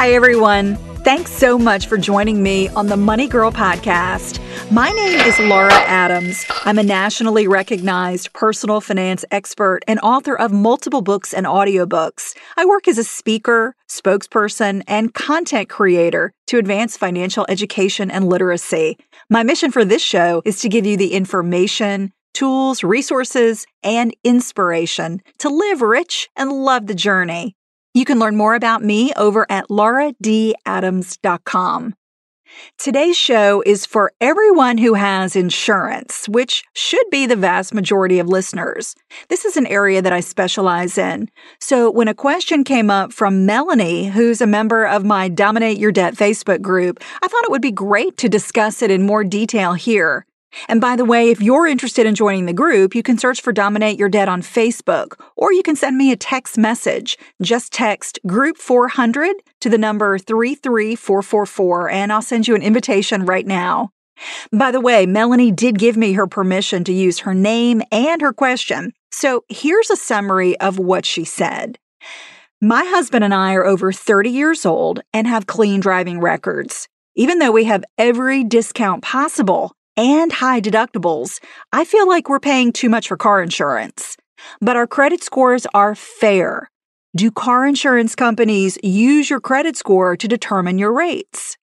Hi, everyone. Thanks so much for joining me on the Money Girl podcast. My name is Laura Adams. I'm a nationally recognized personal finance expert and author of multiple books and audiobooks. I work as a speaker, spokesperson, and content creator to advance financial education and literacy. My mission for this show is to give you the information, tools, resources, and inspiration to live rich and love the journey. You can learn more about me over at lauradadams.com. Today's show is for everyone who has insurance, which should be the vast majority of listeners. This is an area that I specialize in. So when a question came up from Melanie, who's a member of my Dominate Your Debt Facebook group, I thought it would be great to discuss it in more detail here. And by the way, if you're interested in joining the group, you can search for Dominate Your Debt on Facebook, or you can send me a text message. Just text Group 400 to the number 33444, and I'll send you an invitation right now. By the way, Melanie did give me her permission to use her name and her question. So here's a summary of what she said. My husband and I are over 30 years old and have clean driving records. Even though we have every discount possible and high deductibles, I feel like we're paying too much for car insurance. But our credit scores are fair. Do car insurance companies use your credit score to determine your rates?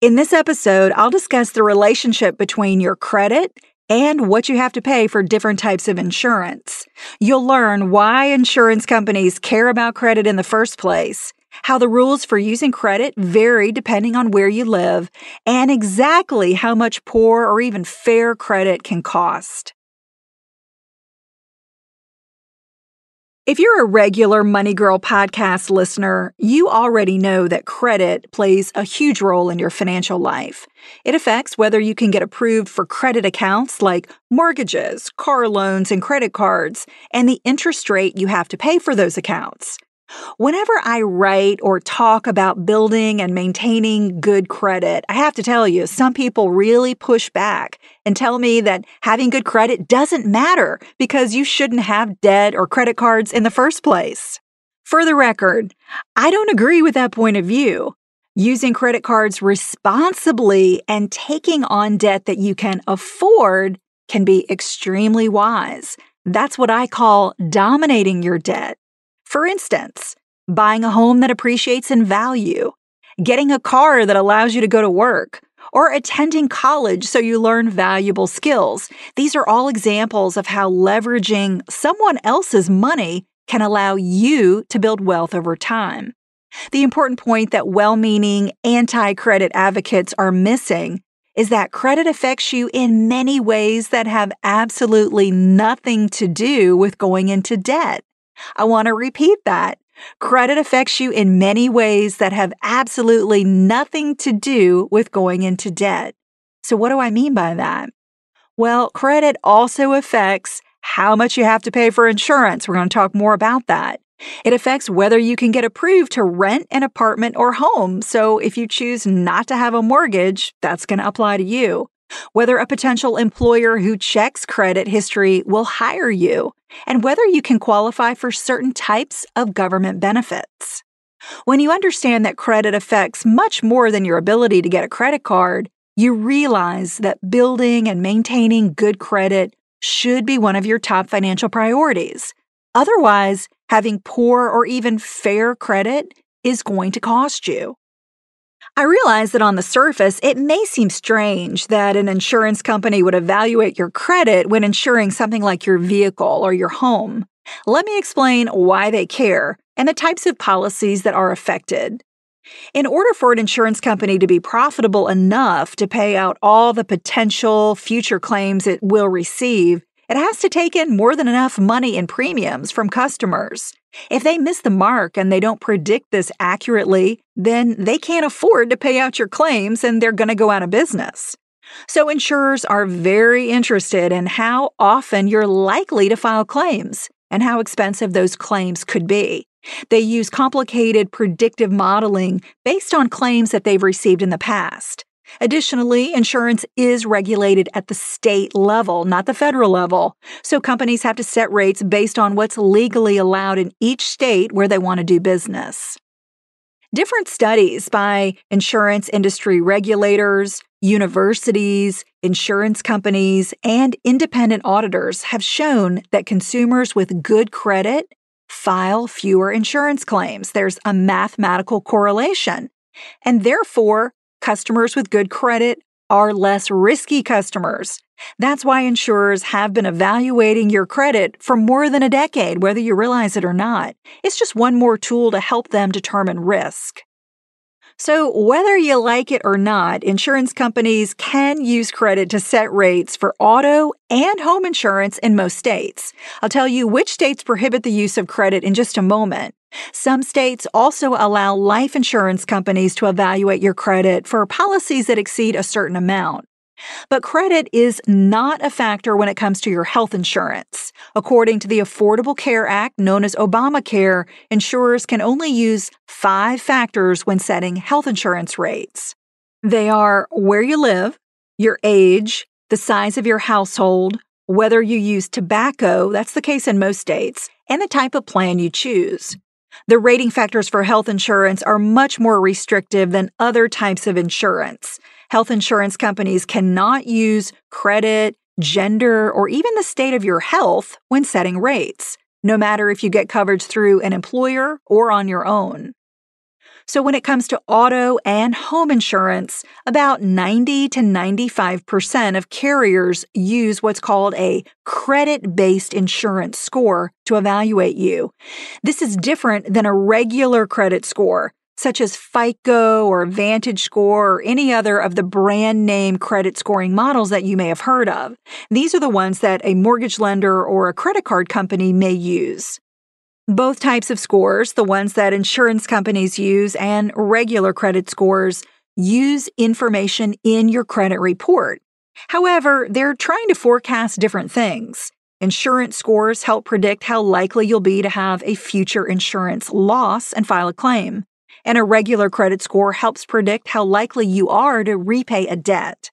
In this episode, I'll discuss the relationship between your credit and what you have to pay for different types of insurance. You'll learn why insurance companies care about credit in the first place, how the rules for using credit vary depending on where you live, and exactly how much poor or even fair credit can cost. If you're a regular Money Girl podcast listener, you already know that credit plays a huge role in your financial life. It affects whether you can get approved for credit accounts like mortgages, car loans, and credit cards, and the interest rate you have to pay for those accounts. Whenever I write or talk about building and maintaining good credit, I have to tell you, some people really push back and tell me that having good credit doesn't matter because you shouldn't have debt or credit cards in the first place. For the record, I don't agree with that point of view. Using credit cards responsibly and taking on debt that you can afford can be extremely wise. That's what I call dominating your debt. For instance, buying a home that appreciates in value, getting a car that allows you to go to work, or attending college so you learn valuable skills. These are all examples of how leveraging someone else's money can allow you to build wealth over time. The important point that well meaning anti credit advocates are missing is that credit affects you in many ways that have absolutely nothing to do with going into debt. I want to repeat that. Credit affects you in many ways that have absolutely nothing to do with going into debt. So, what do I mean by that? Well, credit also affects how much you have to pay for insurance. We're going to talk more about that. It affects whether you can get approved to rent an apartment or home. So, if you choose not to have a mortgage, that's going to apply to you whether a potential employer who checks credit history will hire you, and whether you can qualify for certain types of government benefits. When you understand that credit affects much more than your ability to get a credit card, you realize that building and maintaining good credit should be one of your top financial priorities. Otherwise, having poor or even fair credit is going to cost you. I realize that on the surface, it may seem strange that an insurance company would evaluate your credit when insuring something like your vehicle or your home. Let me explain why they care and the types of policies that are affected. In order for an insurance company to be profitable enough to pay out all the potential future claims it will receive, it has to take in more than enough money in premiums from customers. If they miss the mark and they don't predict this accurately, then they can't afford to pay out your claims and they're going to go out of business. So, insurers are very interested in how often you're likely to file claims and how expensive those claims could be. They use complicated predictive modeling based on claims that they've received in the past. Additionally, insurance is regulated at the state level, not the federal level. So companies have to set rates based on what's legally allowed in each state where they want to do business. Different studies by insurance industry regulators, universities, insurance companies, and independent auditors have shown that consumers with good credit file fewer insurance claims. There's a mathematical correlation. And therefore, Customers with good credit are less risky customers. That's why insurers have been evaluating your credit for more than a decade, whether you realize it or not. It's just one more tool to help them determine risk. So, whether you like it or not, insurance companies can use credit to set rates for auto and home insurance in most states. I'll tell you which states prohibit the use of credit in just a moment. Some states also allow life insurance companies to evaluate your credit for policies that exceed a certain amount. But credit is not a factor when it comes to your health insurance. According to the Affordable Care Act, known as Obamacare, insurers can only use five factors when setting health insurance rates. They are where you live, your age, the size of your household, whether you use tobacco, that's the case in most states, and the type of plan you choose. The rating factors for health insurance are much more restrictive than other types of insurance. Health insurance companies cannot use credit, gender, or even the state of your health when setting rates, no matter if you get coverage through an employer or on your own. So, when it comes to auto and home insurance, about 90 to 95% of carriers use what's called a credit based insurance score to evaluate you. This is different than a regular credit score, such as FICO or Vantage Score or any other of the brand name credit scoring models that you may have heard of. These are the ones that a mortgage lender or a credit card company may use. Both types of scores, the ones that insurance companies use and regular credit scores, use information in your credit report. However, they're trying to forecast different things. Insurance scores help predict how likely you'll be to have a future insurance loss and file a claim and a regular credit score helps predict how likely you are to repay a debt.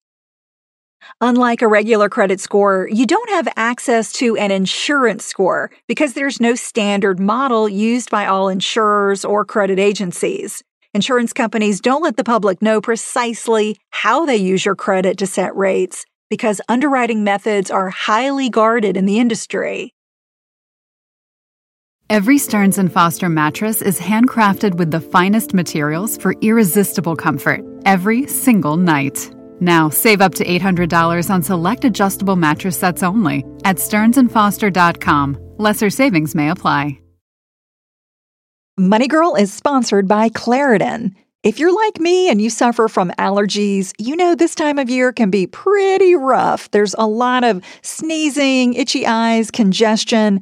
Unlike a regular credit score, you don't have access to an insurance score because there's no standard model used by all insurers or credit agencies. Insurance companies don't let the public know precisely how they use your credit to set rates because underwriting methods are highly guarded in the industry. Every Stearns & Foster mattress is handcrafted with the finest materials for irresistible comfort every single night. Now, save up to $800 on select adjustable mattress sets only at stearnsandfoster.com. Lesser savings may apply. Money Girl is sponsored by Claritin. If you're like me and you suffer from allergies, you know this time of year can be pretty rough. There's a lot of sneezing, itchy eyes, congestion,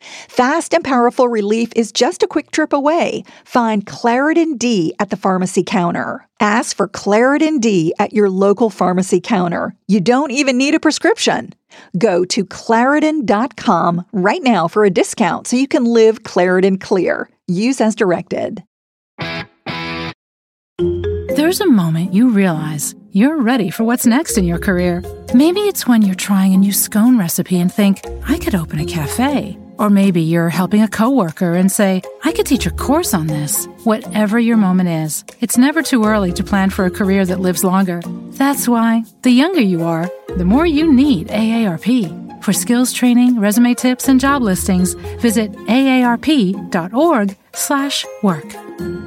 Fast and powerful relief is just a quick trip away. Find Claritin D at the pharmacy counter. Ask for Claritin D at your local pharmacy counter. You don't even need a prescription. Go to Claritin.com right now for a discount so you can live Claritin Clear. Use as directed. There's a moment you realize you're ready for what's next in your career. Maybe it's when you're trying a new scone recipe and think, I could open a cafe. Or maybe you're helping a coworker and say, I could teach a course on this. Whatever your moment is, it's never too early to plan for a career that lives longer. That's why, the younger you are, the more you need AARP. For skills training, resume tips, and job listings, visit aarp.org/work.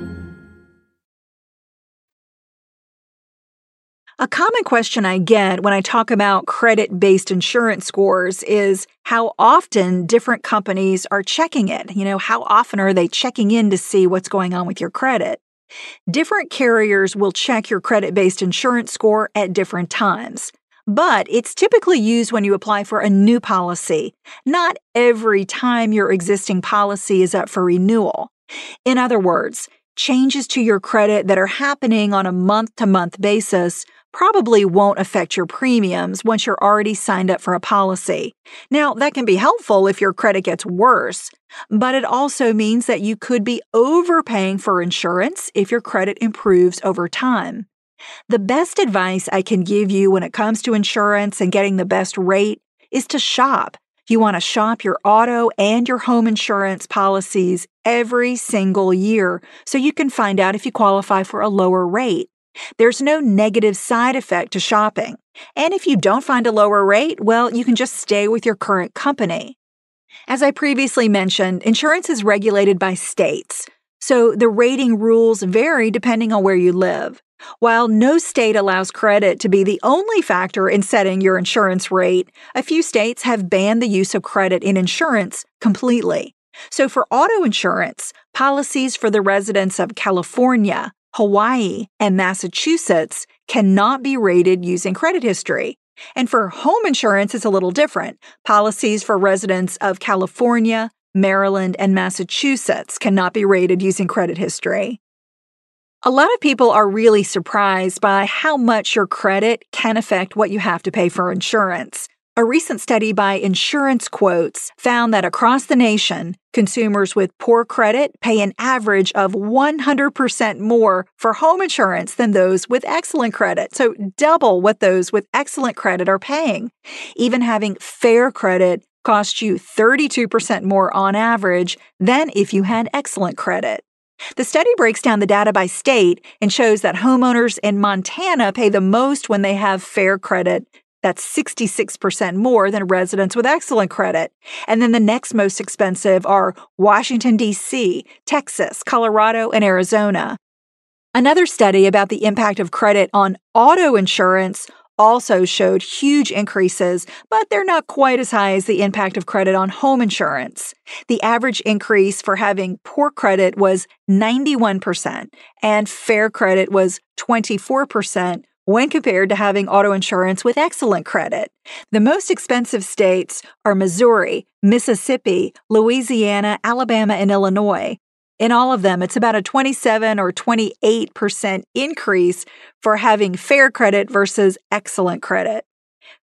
A common question I get when I talk about credit based insurance scores is how often different companies are checking it. You know, how often are they checking in to see what's going on with your credit? Different carriers will check your credit based insurance score at different times, but it's typically used when you apply for a new policy, not every time your existing policy is up for renewal. In other words, changes to your credit that are happening on a month to month basis probably won't affect your premiums once you're already signed up for a policy. Now, that can be helpful if your credit gets worse, but it also means that you could be overpaying for insurance if your credit improves over time. The best advice I can give you when it comes to insurance and getting the best rate is to shop. You want to shop your auto and your home insurance policies every single year so you can find out if you qualify for a lower rate. There's no negative side effect to shopping. And if you don't find a lower rate, well, you can just stay with your current company. As I previously mentioned, insurance is regulated by states, so the rating rules vary depending on where you live. While no state allows credit to be the only factor in setting your insurance rate, a few states have banned the use of credit in insurance completely. So, for auto insurance, policies for the residents of California, Hawaii, and Massachusetts cannot be rated using credit history. And for home insurance, it's a little different. Policies for residents of California, Maryland, and Massachusetts cannot be rated using credit history. A lot of people are really surprised by how much your credit can affect what you have to pay for insurance. A recent study by Insurance Quotes found that across the nation, consumers with poor credit pay an average of 100% more for home insurance than those with excellent credit. So, double what those with excellent credit are paying. Even having fair credit costs you 32% more on average than if you had excellent credit. The study breaks down the data by state and shows that homeowners in Montana pay the most when they have fair credit that's 66% more than residents with excellent credit. And then the next most expensive are Washington, D.C., Texas, Colorado, and Arizona. Another study about the impact of credit on auto insurance also showed huge increases, but they're not quite as high as the impact of credit on home insurance. The average increase for having poor credit was 91%, and fair credit was 24%, when compared to having auto insurance with excellent credit. The most expensive states are Missouri, Mississippi, Louisiana, Alabama, and Illinois. In all of them, it's about a 27 or 28% increase for having fair credit versus excellent credit.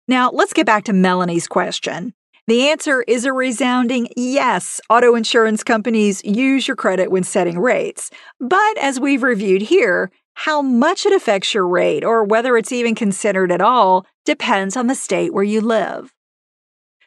Now, let's get back to Melanie's question. The answer is a resounding yes. Auto insurance companies use your credit when setting rates. But as we've reviewed here, how much it affects your rate, or whether it's even considered at all, depends on the state where you live.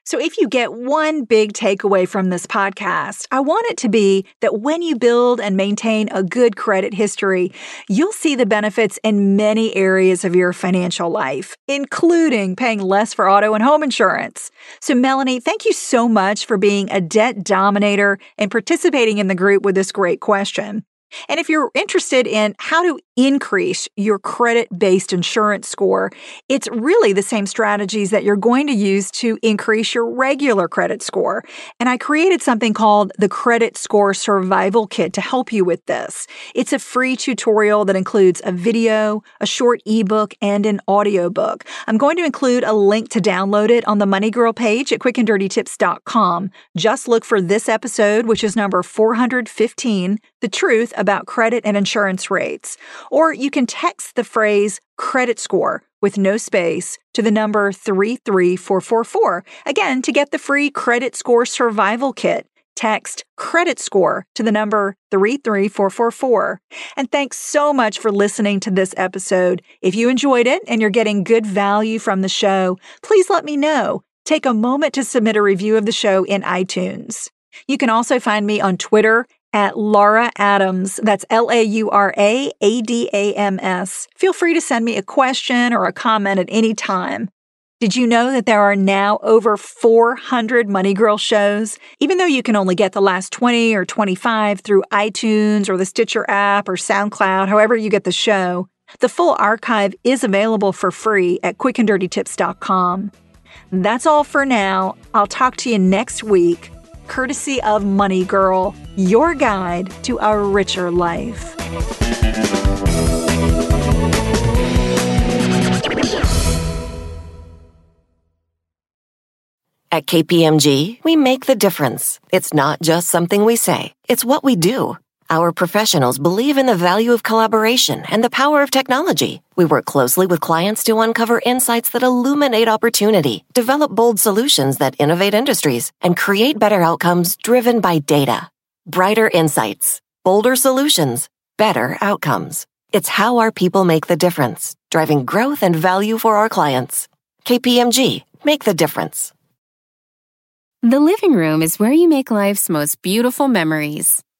So, if you get one big takeaway from this podcast, I want it to be that when you build and maintain a good credit history, you'll see the benefits in many areas of your financial life, including paying less for auto and home insurance. So, Melanie, thank you so much for being a debt dominator and participating in the group with this great question. And if you're interested in how to increase your credit based insurance score, it's really the same strategies that you're going to use to increase your regular credit score. And I created something called the Credit Score Survival Kit to help you with this. It's a free tutorial that includes a video, a short ebook, and an audiobook. I'm going to include a link to download it on the Money Girl page at quickanddirtytips.com. Just look for this episode, which is number 415, The Truth About Credit and Insurance Rates. Or you can text the phrase credit score with no space to the number 33444. Again, to get the free credit score survival kit text credit score to the number 33444. And thanks so much for listening to this episode. If you enjoyed it and you're getting good value from the show, please let me know. Take a moment to submit a review of the show in iTunes. You can also find me on Twitter at Laura Adams. That's L A U R A A D A M S. Feel free to send me a question or a comment at any time. Did you know that there are now over 400 Money Girl shows? Even though you can only get the last 20 or 25 through iTunes or the Stitcher app or SoundCloud, however you get the show, the full archive is available for free at quickanddirtytips.com. That's all for now. I'll talk to you next week, courtesy of Money Girl, your guide to a richer life. At KPMG, we make the difference. It's not just something we say, it's what we do. Our professionals believe in the value of collaboration and the power of technology. We work closely with clients to uncover insights that illuminate opportunity, develop bold solutions that innovate industries, and create better outcomes driven by data. Brighter insights, bolder solutions, better outcomes. It's how our people make the difference, driving growth and value for our clients. KPMG, make the difference. The living room is where you make life's most beautiful memories.